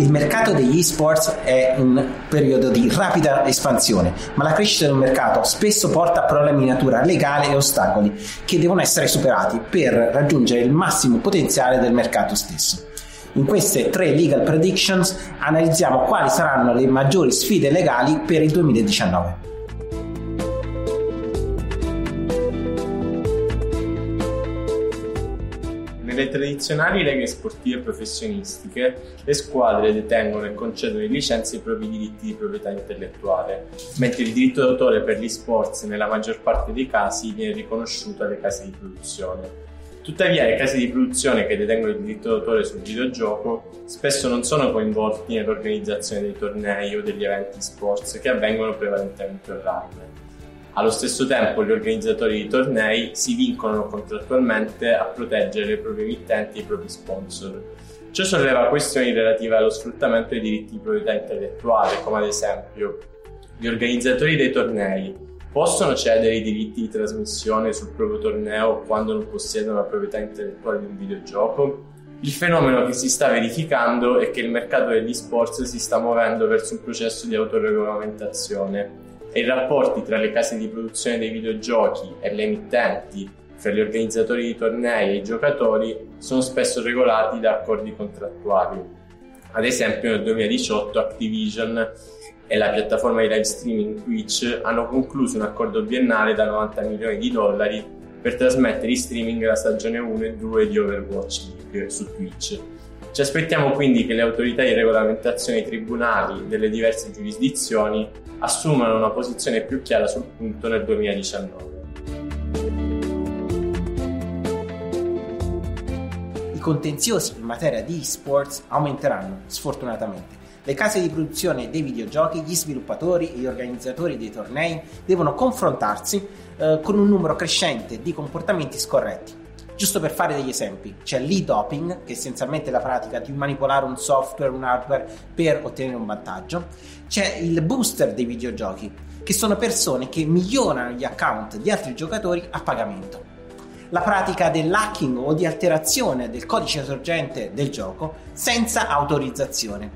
Il mercato degli esports è in periodo di rapida espansione, ma la crescita del mercato spesso porta a problemi di natura legale e ostacoli che devono essere superati per raggiungere il massimo potenziale del mercato stesso. In queste tre legal predictions analizziamo quali saranno le maggiori sfide legali per il 2019. Nelle tradizionali leghe sportive professionistiche, le squadre detengono e concedono in licenza i propri diritti di proprietà intellettuale, mentre il diritto d'autore per gli sports nella maggior parte dei casi viene riconosciuto alle case di produzione. Tuttavia le case di produzione che detengono il diritto d'autore sul videogioco spesso non sono coinvolti nell'organizzazione dei tornei o degli eventi sports che avvengono prevalentemente online. Allo stesso tempo gli organizzatori di tornei si vincono contrattualmente a proteggere le proprie emittenti e i propri sponsor. Ciò solleva questioni relative allo sfruttamento dei diritti di proprietà intellettuale, come ad esempio gli organizzatori dei tornei possono cedere i diritti di trasmissione sul proprio torneo quando non possiedono la proprietà intellettuale di un videogioco? Il fenomeno che si sta verificando è che il mercato degli sports si sta muovendo verso un processo di autoregolamentazione e i rapporti tra le case di produzione dei videogiochi e le emittenti, fra gli organizzatori di tornei e i giocatori, sono spesso regolati da accordi contrattuali. Ad esempio nel 2018 Activision e la piattaforma di live streaming Twitch hanno concluso un accordo biennale da 90 milioni di dollari per trasmettere in streaming la stagione 1 e 2 di Overwatch League su Twitch. Ci aspettiamo quindi che le autorità di regolamentazione e tribunali delle diverse giurisdizioni assumano una posizione più chiara sul punto nel 2019. I contenziosi in materia di esports aumenteranno, sfortunatamente. Le case di produzione dei videogiochi, gli sviluppatori e gli organizzatori dei tornei devono confrontarsi eh, con un numero crescente di comportamenti scorretti. Giusto per fare degli esempi, c'è l'e-doping, che è essenzialmente la pratica di manipolare un software, un hardware per ottenere un vantaggio. C'è il booster dei videogiochi, che sono persone che migliorano gli account di altri giocatori a pagamento. La pratica dell'hacking o di alterazione del codice sorgente del gioco senza autorizzazione.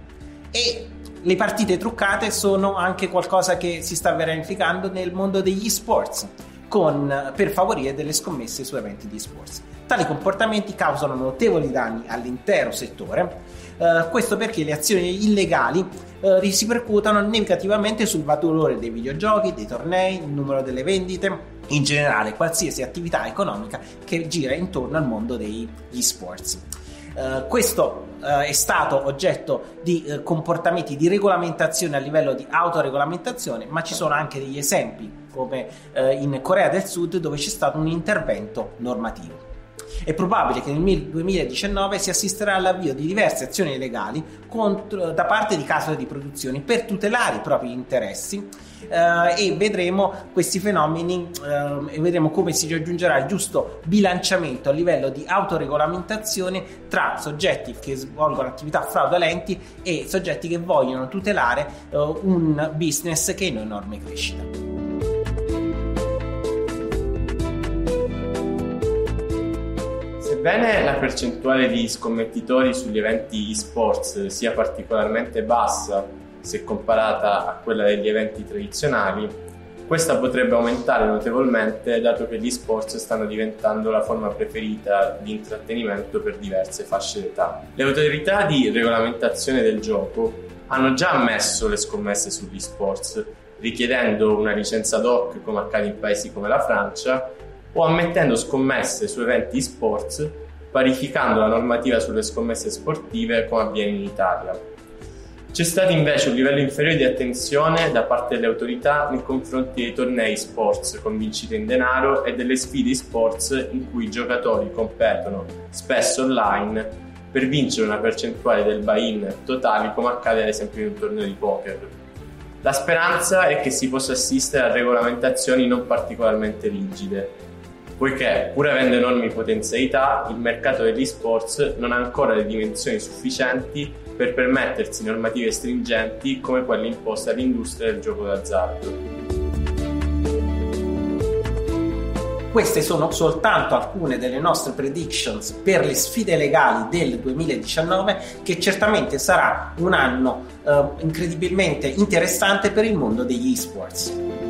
E le partite truccate sono anche qualcosa che si sta verificando nel mondo degli sports con, per favorire delle scommesse su eventi di sports. Tali comportamenti causano notevoli danni all'intero settore, eh, questo perché le azioni illegali eh, si percuotono negativamente sul valore dei videogiochi, dei tornei, il numero delle vendite, in generale qualsiasi attività economica che gira intorno al mondo degli sports. Uh, questo uh, è stato oggetto di uh, comportamenti di regolamentazione a livello di autoregolamentazione, ma ci sono anche degli esempi, come in Corea del Sud, dove c'è stato un intervento normativo. È probabile che nel 2019 si assisterà all'avvio di diverse azioni legali contro, da parte di case di produzione per tutelare i propri interessi eh, e vedremo questi fenomeni eh, e vedremo come si raggiungerà il giusto bilanciamento a livello di autoregolamentazione tra soggetti che svolgono attività fraudolenti e soggetti che vogliono tutelare eh, un business che è in enorme crescita. Sebbene la percentuale di scommettitori sugli eventi e-sports sia particolarmente bassa se comparata a quella degli eventi tradizionali, questa potrebbe aumentare notevolmente dato che gli sports stanno diventando la forma preferita di intrattenimento per diverse fasce d'età. Le autorità di regolamentazione del gioco hanno già ammesso le scommesse sugli sports, richiedendo una licenza DOC come accade in paesi come la Francia o ammettendo scommesse su eventi e-sports, parificando la normativa sulle scommesse sportive come avviene in Italia. C'è stato invece un livello inferiore di attenzione da parte delle autorità nei confronti dei tornei sports con vincite in denaro e delle sfide sports in cui i giocatori competono, spesso online, per vincere una percentuale del buy-in totale come accade ad esempio in un torneo di poker. La speranza è che si possa assistere a regolamentazioni non particolarmente rigide, poiché pur avendo enormi potenzialità il mercato degli sports non ha ancora le dimensioni sufficienti per permettersi normative stringenti come quelle imposte all'industria del gioco d'azzardo. Queste sono soltanto alcune delle nostre predictions per le sfide legali del 2019 che certamente sarà un anno eh, incredibilmente interessante per il mondo degli esports.